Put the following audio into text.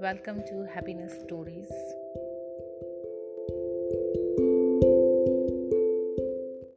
Welcome to Happiness Stories.